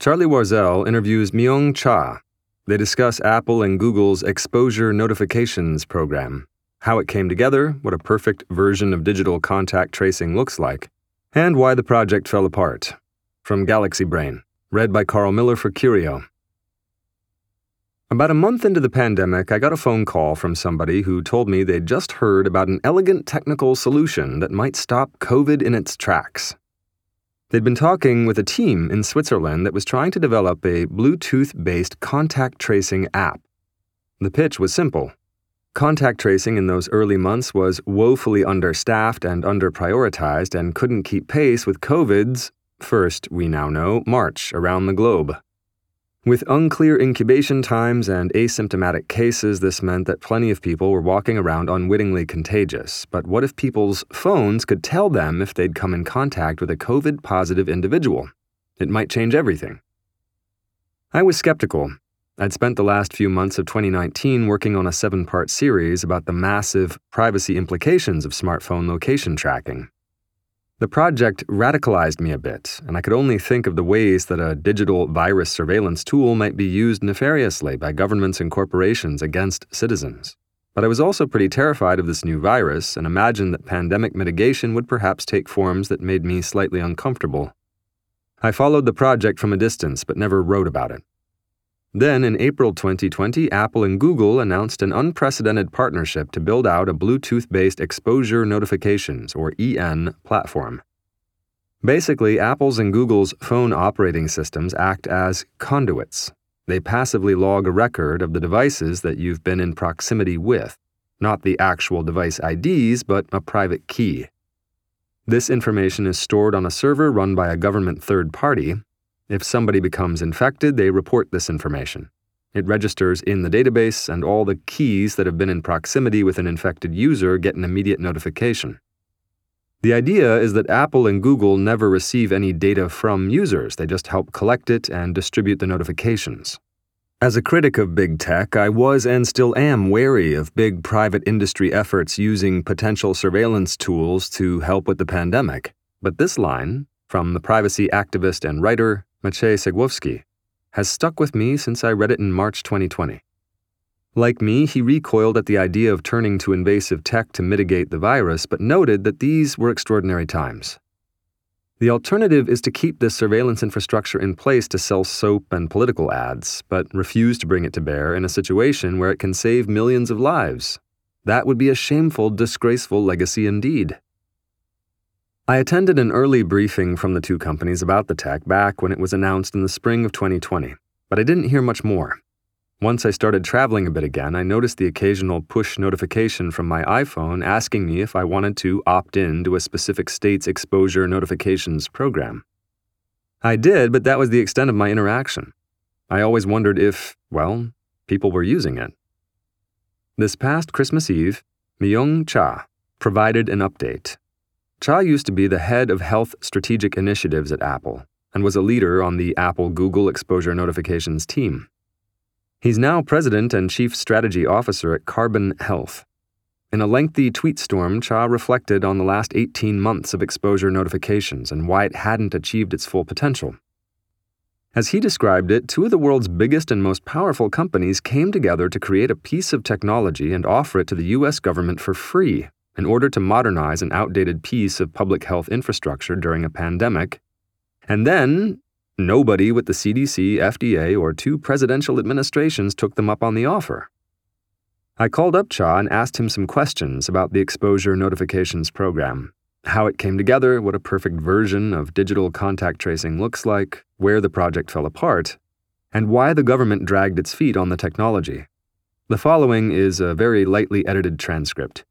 Charlie Warzel interviews Myoung Cha. They discuss Apple and Google's Exposure Notifications program, how it came together, what a perfect version of digital contact tracing looks like, and why the project fell apart. From Galaxy Brain, read by Carl Miller for Curio. About a month into the pandemic, I got a phone call from somebody who told me they'd just heard about an elegant technical solution that might stop COVID in its tracks. They'd been talking with a team in Switzerland that was trying to develop a Bluetooth based contact tracing app. The pitch was simple. Contact tracing in those early months was woefully understaffed and underprioritized and couldn't keep pace with COVID's, first, we now know, march around the globe. With unclear incubation times and asymptomatic cases, this meant that plenty of people were walking around unwittingly contagious. But what if people's phones could tell them if they'd come in contact with a COVID positive individual? It might change everything. I was skeptical. I'd spent the last few months of 2019 working on a seven part series about the massive privacy implications of smartphone location tracking. The project radicalized me a bit, and I could only think of the ways that a digital virus surveillance tool might be used nefariously by governments and corporations against citizens. But I was also pretty terrified of this new virus and imagined that pandemic mitigation would perhaps take forms that made me slightly uncomfortable. I followed the project from a distance but never wrote about it. Then, in April 2020, Apple and Google announced an unprecedented partnership to build out a Bluetooth based exposure notifications, or EN, platform. Basically, Apple's and Google's phone operating systems act as conduits. They passively log a record of the devices that you've been in proximity with, not the actual device IDs, but a private key. This information is stored on a server run by a government third party, if somebody becomes infected, they report this information. It registers in the database, and all the keys that have been in proximity with an infected user get an immediate notification. The idea is that Apple and Google never receive any data from users, they just help collect it and distribute the notifications. As a critic of big tech, I was and still am wary of big private industry efforts using potential surveillance tools to help with the pandemic. But this line, from the privacy activist and writer Maciej Cegłowski, has stuck with me since I read it in March 2020. Like me, he recoiled at the idea of turning to invasive tech to mitigate the virus, but noted that these were extraordinary times. The alternative is to keep this surveillance infrastructure in place to sell soap and political ads, but refuse to bring it to bear in a situation where it can save millions of lives. That would be a shameful, disgraceful legacy indeed. I attended an early briefing from the two companies about the tech back when it was announced in the spring of 2020, but I didn't hear much more. Once I started traveling a bit again, I noticed the occasional push notification from my iPhone asking me if I wanted to opt in to a specific state's exposure notifications program. I did, but that was the extent of my interaction. I always wondered if, well, people were using it. This past Christmas Eve, Myoung Cha provided an update Cha used to be the head of health strategic initiatives at Apple and was a leader on the Apple Google Exposure Notifications team. He's now president and chief strategy officer at Carbon Health. In a lengthy tweet storm, Cha reflected on the last 18 months of exposure notifications and why it hadn't achieved its full potential. As he described it, two of the world's biggest and most powerful companies came together to create a piece of technology and offer it to the US government for free in order to modernize an outdated piece of public health infrastructure during a pandemic. And then, nobody with the CDC, FDA, or two presidential administrations took them up on the offer. I called up Cha and asked him some questions about the exposure notifications program how it came together, what a perfect version of digital contact tracing looks like, where the project fell apart, and why the government dragged its feet on the technology. The following is a very lightly edited transcript.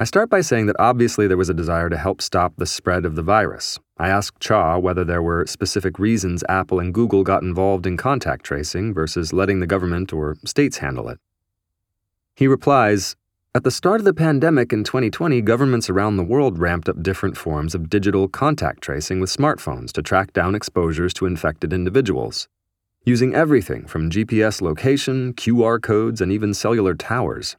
I start by saying that obviously there was a desire to help stop the spread of the virus. I asked Cha whether there were specific reasons Apple and Google got involved in contact tracing versus letting the government or states handle it. He replies At the start of the pandemic in 2020, governments around the world ramped up different forms of digital contact tracing with smartphones to track down exposures to infected individuals. Using everything from GPS location, QR codes, and even cellular towers,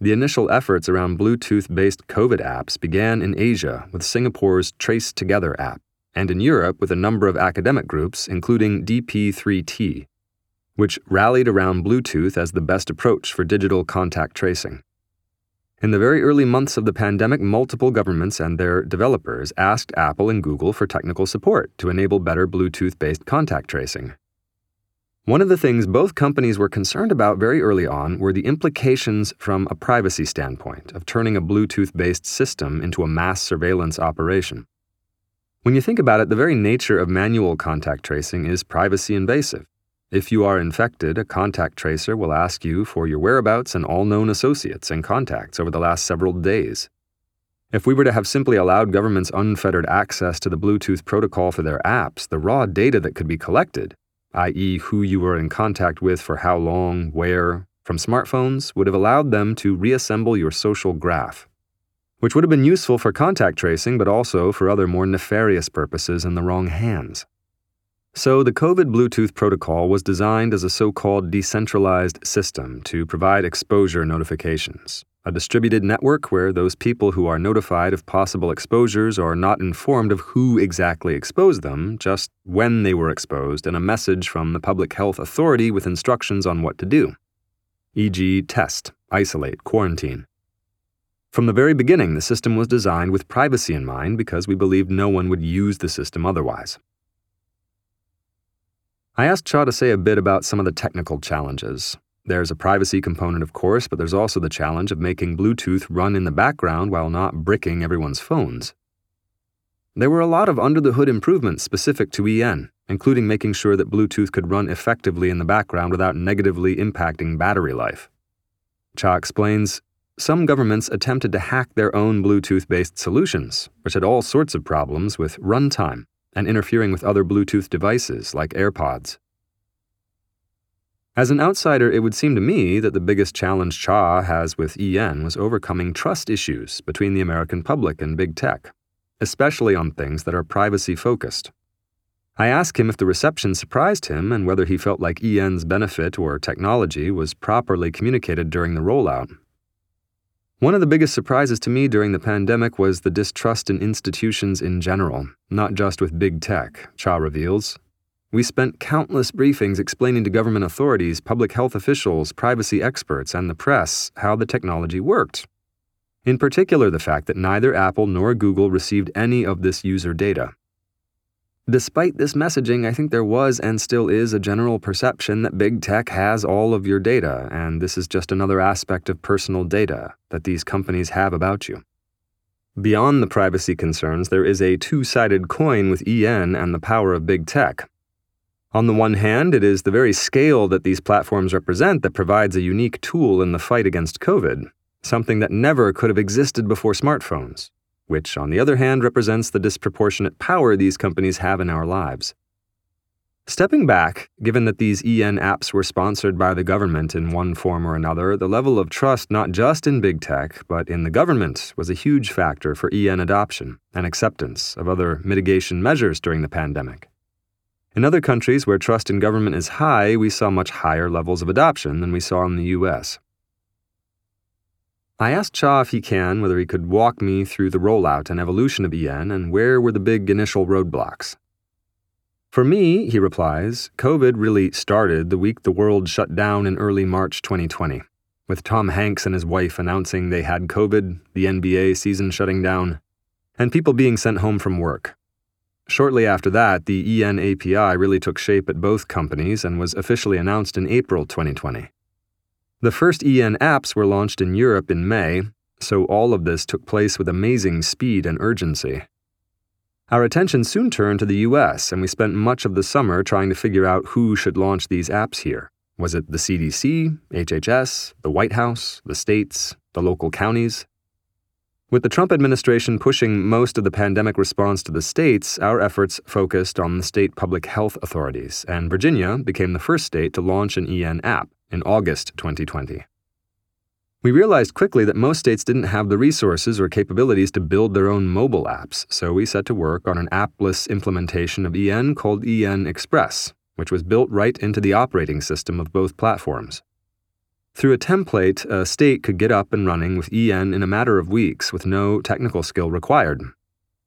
the initial efforts around Bluetooth based COVID apps began in Asia with Singapore's Trace Together app and in Europe with a number of academic groups, including DP3T, which rallied around Bluetooth as the best approach for digital contact tracing. In the very early months of the pandemic, multiple governments and their developers asked Apple and Google for technical support to enable better Bluetooth based contact tracing. One of the things both companies were concerned about very early on were the implications from a privacy standpoint of turning a Bluetooth based system into a mass surveillance operation. When you think about it, the very nature of manual contact tracing is privacy invasive. If you are infected, a contact tracer will ask you for your whereabouts and all known associates and contacts over the last several days. If we were to have simply allowed governments unfettered access to the Bluetooth protocol for their apps, the raw data that could be collected, i.e., who you were in contact with for how long, where, from smartphones, would have allowed them to reassemble your social graph, which would have been useful for contact tracing but also for other more nefarious purposes in the wrong hands. So, the COVID Bluetooth protocol was designed as a so called decentralized system to provide exposure notifications, a distributed network where those people who are notified of possible exposures are not informed of who exactly exposed them, just when they were exposed, and a message from the public health authority with instructions on what to do, e.g., test, isolate, quarantine. From the very beginning, the system was designed with privacy in mind because we believed no one would use the system otherwise. I asked Cha to say a bit about some of the technical challenges. There's a privacy component, of course, but there's also the challenge of making Bluetooth run in the background while not bricking everyone's phones. There were a lot of under the hood improvements specific to EN, including making sure that Bluetooth could run effectively in the background without negatively impacting battery life. Cha explains some governments attempted to hack their own Bluetooth based solutions, which had all sorts of problems with runtime and interfering with other Bluetooth devices like AirPods. As an outsider, it would seem to me that the biggest challenge Cha has with EN was overcoming trust issues between the American public and big tech, especially on things that are privacy focused. I asked him if the reception surprised him and whether he felt like EN's benefit or technology was properly communicated during the rollout. One of the biggest surprises to me during the pandemic was the distrust in institutions in general, not just with big tech, Cha reveals. We spent countless briefings explaining to government authorities, public health officials, privacy experts, and the press how the technology worked. In particular, the fact that neither Apple nor Google received any of this user data. Despite this messaging, I think there was and still is a general perception that big tech has all of your data, and this is just another aspect of personal data that these companies have about you. Beyond the privacy concerns, there is a two sided coin with EN and the power of big tech. On the one hand, it is the very scale that these platforms represent that provides a unique tool in the fight against COVID, something that never could have existed before smartphones which, on the other hand, represents the disproportionate power these companies have in our lives. Stepping back, given that these EN apps were sponsored by the government in one form or another, the level of trust not just in big tech, but in the government was a huge factor for EN adoption and acceptance of other mitigation measures during the pandemic. In other countries where trust in government is high, we saw much higher levels of adoption than we saw in the US. I asked Cha if he can whether he could walk me through the rollout and evolution of EN and where were the big initial roadblocks. For me, he replies, COVID really started the week the world shut down in early March 2020, with Tom Hanks and his wife announcing they had COVID, the NBA season shutting down, and people being sent home from work. Shortly after that, the EN API really took shape at both companies and was officially announced in April 2020. The first EN apps were launched in Europe in May, so all of this took place with amazing speed and urgency. Our attention soon turned to the US, and we spent much of the summer trying to figure out who should launch these apps here. Was it the CDC, HHS, the White House, the states, the local counties? With the Trump administration pushing most of the pandemic response to the states, our efforts focused on the state public health authorities, and Virginia became the first state to launch an EN app in August 2020. We realized quickly that most states didn't have the resources or capabilities to build their own mobile apps, so we set to work on an appless implementation of EN called EN Express, which was built right into the operating system of both platforms. Through a template, a state could get up and running with EN in a matter of weeks with no technical skill required.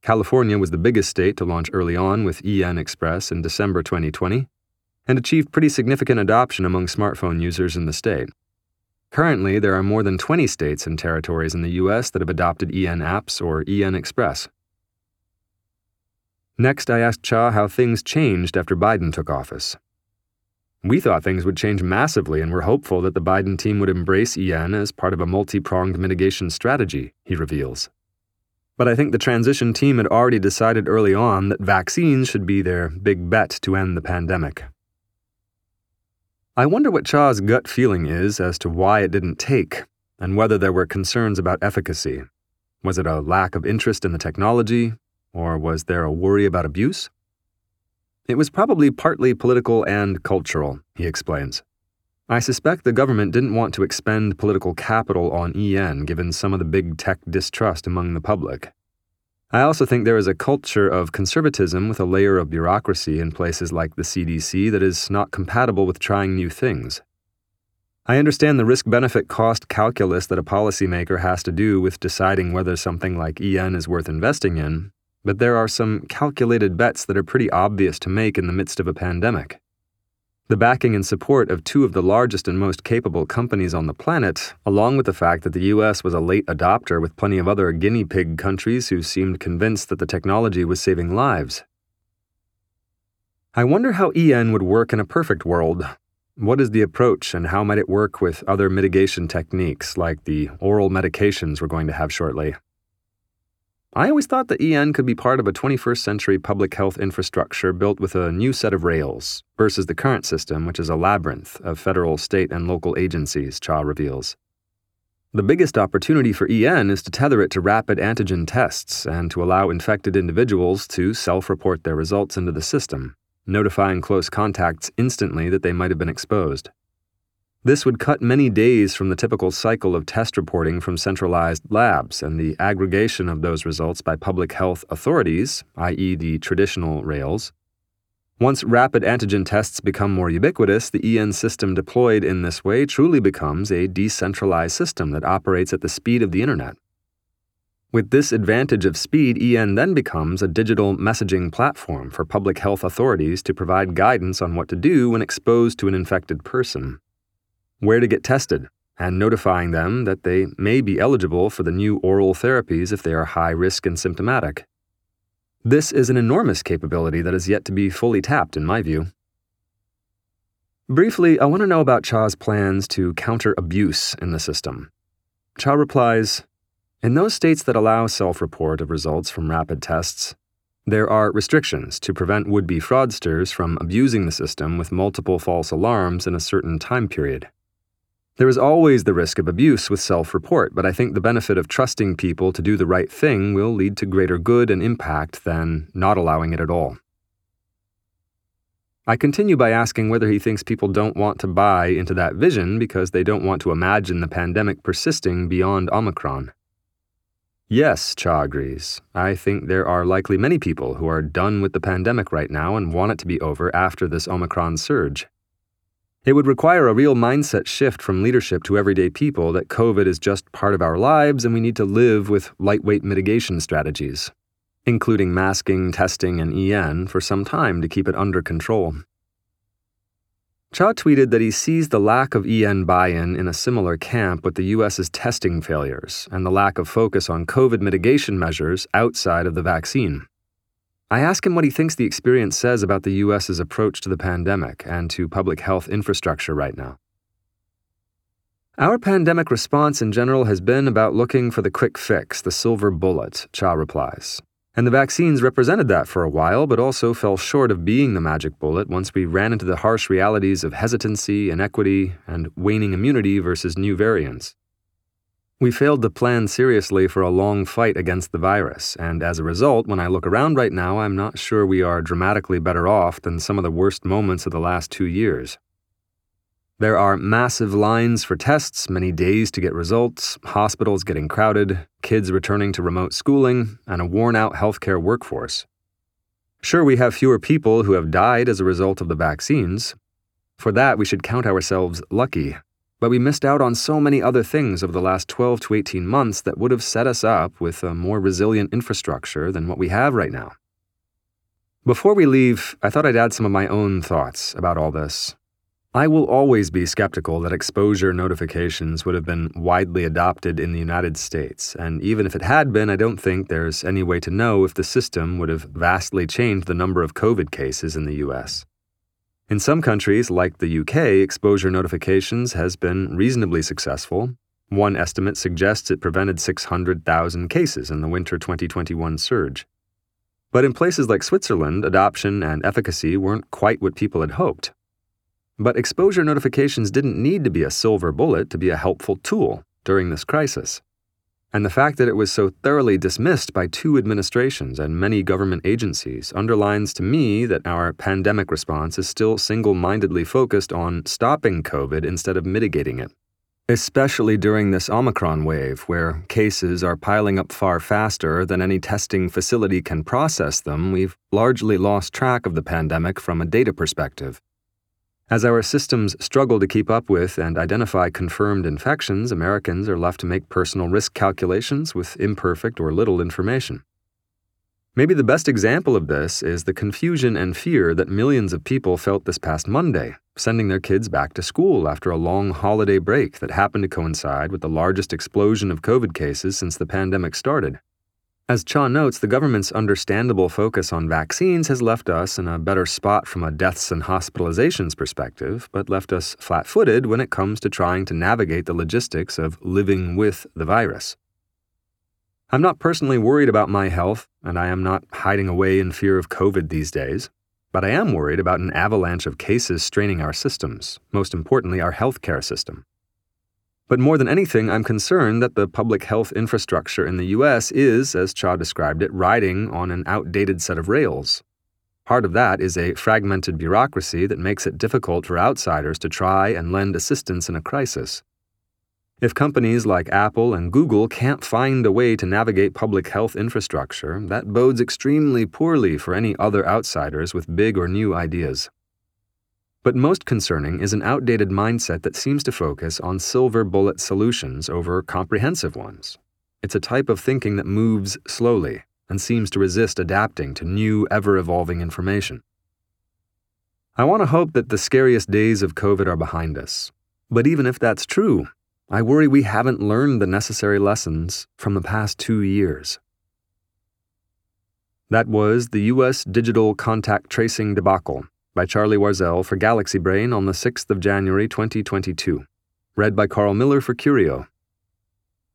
California was the biggest state to launch early on with EN Express in December 2020 and achieved pretty significant adoption among smartphone users in the state. Currently, there are more than 20 states and territories in the US that have adopted EN apps or EN Express. Next, I asked Cha how things changed after Biden took office. We thought things would change massively and were hopeful that the Biden team would embrace EN as part of a multi pronged mitigation strategy, he reveals. But I think the transition team had already decided early on that vaccines should be their big bet to end the pandemic. I wonder what Cha's gut feeling is as to why it didn't take, and whether there were concerns about efficacy. Was it a lack of interest in the technology, or was there a worry about abuse? It was probably partly political and cultural, he explains. I suspect the government didn't want to expend political capital on EN given some of the big tech distrust among the public. I also think there is a culture of conservatism with a layer of bureaucracy in places like the CDC that is not compatible with trying new things. I understand the risk benefit cost calculus that a policymaker has to do with deciding whether something like EN is worth investing in, but there are some calculated bets that are pretty obvious to make in the midst of a pandemic. The backing and support of two of the largest and most capable companies on the planet, along with the fact that the US was a late adopter with plenty of other guinea pig countries who seemed convinced that the technology was saving lives. I wonder how EN would work in a perfect world. What is the approach, and how might it work with other mitigation techniques like the oral medications we're going to have shortly? I always thought that EN could be part of a 21st century public health infrastructure built with a new set of rails, versus the current system, which is a labyrinth of federal, state, and local agencies, Cha reveals. The biggest opportunity for EN is to tether it to rapid antigen tests and to allow infected individuals to self report their results into the system, notifying close contacts instantly that they might have been exposed. This would cut many days from the typical cycle of test reporting from centralized labs and the aggregation of those results by public health authorities, i.e., the traditional rails. Once rapid antigen tests become more ubiquitous, the EN system deployed in this way truly becomes a decentralized system that operates at the speed of the internet. With this advantage of speed, EN then becomes a digital messaging platform for public health authorities to provide guidance on what to do when exposed to an infected person where to get tested, and notifying them that they may be eligible for the new oral therapies if they are high risk and symptomatic. This is an enormous capability that is yet to be fully tapped, in my view. Briefly, I want to know about Cha's plans to counter abuse in the system. Cha replies In those states that allow self report of results from rapid tests, there are restrictions to prevent would be fraudsters from abusing the system with multiple false alarms in a certain time period. There is always the risk of abuse with self report, but I think the benefit of trusting people to do the right thing will lead to greater good and impact than not allowing it at all. I continue by asking whether he thinks people don't want to buy into that vision because they don't want to imagine the pandemic persisting beyond Omicron. Yes, Cha agrees. I think there are likely many people who are done with the pandemic right now and want it to be over after this Omicron surge. It would require a real mindset shift from leadership to everyday people that COVID is just part of our lives and we need to live with lightweight mitigation strategies, including masking, testing, and EN for some time to keep it under control. Cha tweeted that he sees the lack of EN buy in in a similar camp with the US's testing failures and the lack of focus on COVID mitigation measures outside of the vaccine. I ask him what he thinks the experience says about the US's approach to the pandemic and to public health infrastructure right now. Our pandemic response in general has been about looking for the quick fix, the silver bullet, Cha replies. And the vaccines represented that for a while, but also fell short of being the magic bullet once we ran into the harsh realities of hesitancy, inequity, and waning immunity versus new variants. We failed to plan seriously for a long fight against the virus, and as a result, when I look around right now, I'm not sure we are dramatically better off than some of the worst moments of the last two years. There are massive lines for tests, many days to get results, hospitals getting crowded, kids returning to remote schooling, and a worn out healthcare workforce. Sure, we have fewer people who have died as a result of the vaccines. For that, we should count ourselves lucky but we missed out on so many other things over the last 12 to 18 months that would have set us up with a more resilient infrastructure than what we have right now. Before we leave, I thought I'd add some of my own thoughts about all this. I will always be skeptical that exposure notifications would have been widely adopted in the United States, and even if it had been, I don't think there's any way to know if the system would have vastly changed the number of COVID cases in the US. In some countries, like the UK, exposure notifications has been reasonably successful. One estimate suggests it prevented 600,000 cases in the winter 2021 surge. But in places like Switzerland, adoption and efficacy weren't quite what people had hoped. But exposure notifications didn't need to be a silver bullet to be a helpful tool during this crisis and the fact that it was so thoroughly dismissed by two administrations and many government agencies underlines to me that our pandemic response is still single mindedly focused on stopping COVID instead of mitigating it. Especially during this Omicron wave, where cases are piling up far faster than any testing facility can process them, we've largely lost track of the pandemic from a data perspective. As our systems struggle to keep up with and identify confirmed infections, Americans are left to make personal risk calculations with imperfect or little information. Maybe the best example of this is the confusion and fear that millions of people felt this past Monday, sending their kids back to school after a long holiday break that happened to coincide with the largest explosion of COVID cases since the pandemic started. As Cha notes, the government's understandable focus on vaccines has left us in a better spot from a deaths and hospitalizations perspective, but left us flat footed when it comes to trying to navigate the logistics of living with the virus. I'm not personally worried about my health, and I am not hiding away in fear of COVID these days, but I am worried about an avalanche of cases straining our systems, most importantly, our healthcare system. But more than anything, I'm concerned that the public health infrastructure in the US is, as Cha described it, riding on an outdated set of rails. Part of that is a fragmented bureaucracy that makes it difficult for outsiders to try and lend assistance in a crisis. If companies like Apple and Google can't find a way to navigate public health infrastructure, that bodes extremely poorly for any other outsiders with big or new ideas. But most concerning is an outdated mindset that seems to focus on silver bullet solutions over comprehensive ones. It's a type of thinking that moves slowly and seems to resist adapting to new, ever evolving information. I want to hope that the scariest days of COVID are behind us. But even if that's true, I worry we haven't learned the necessary lessons from the past two years. That was the U.S. digital contact tracing debacle by Charlie Warzel for Galaxy Brain on the 6th of January 2022. Read by Carl Miller for Curio.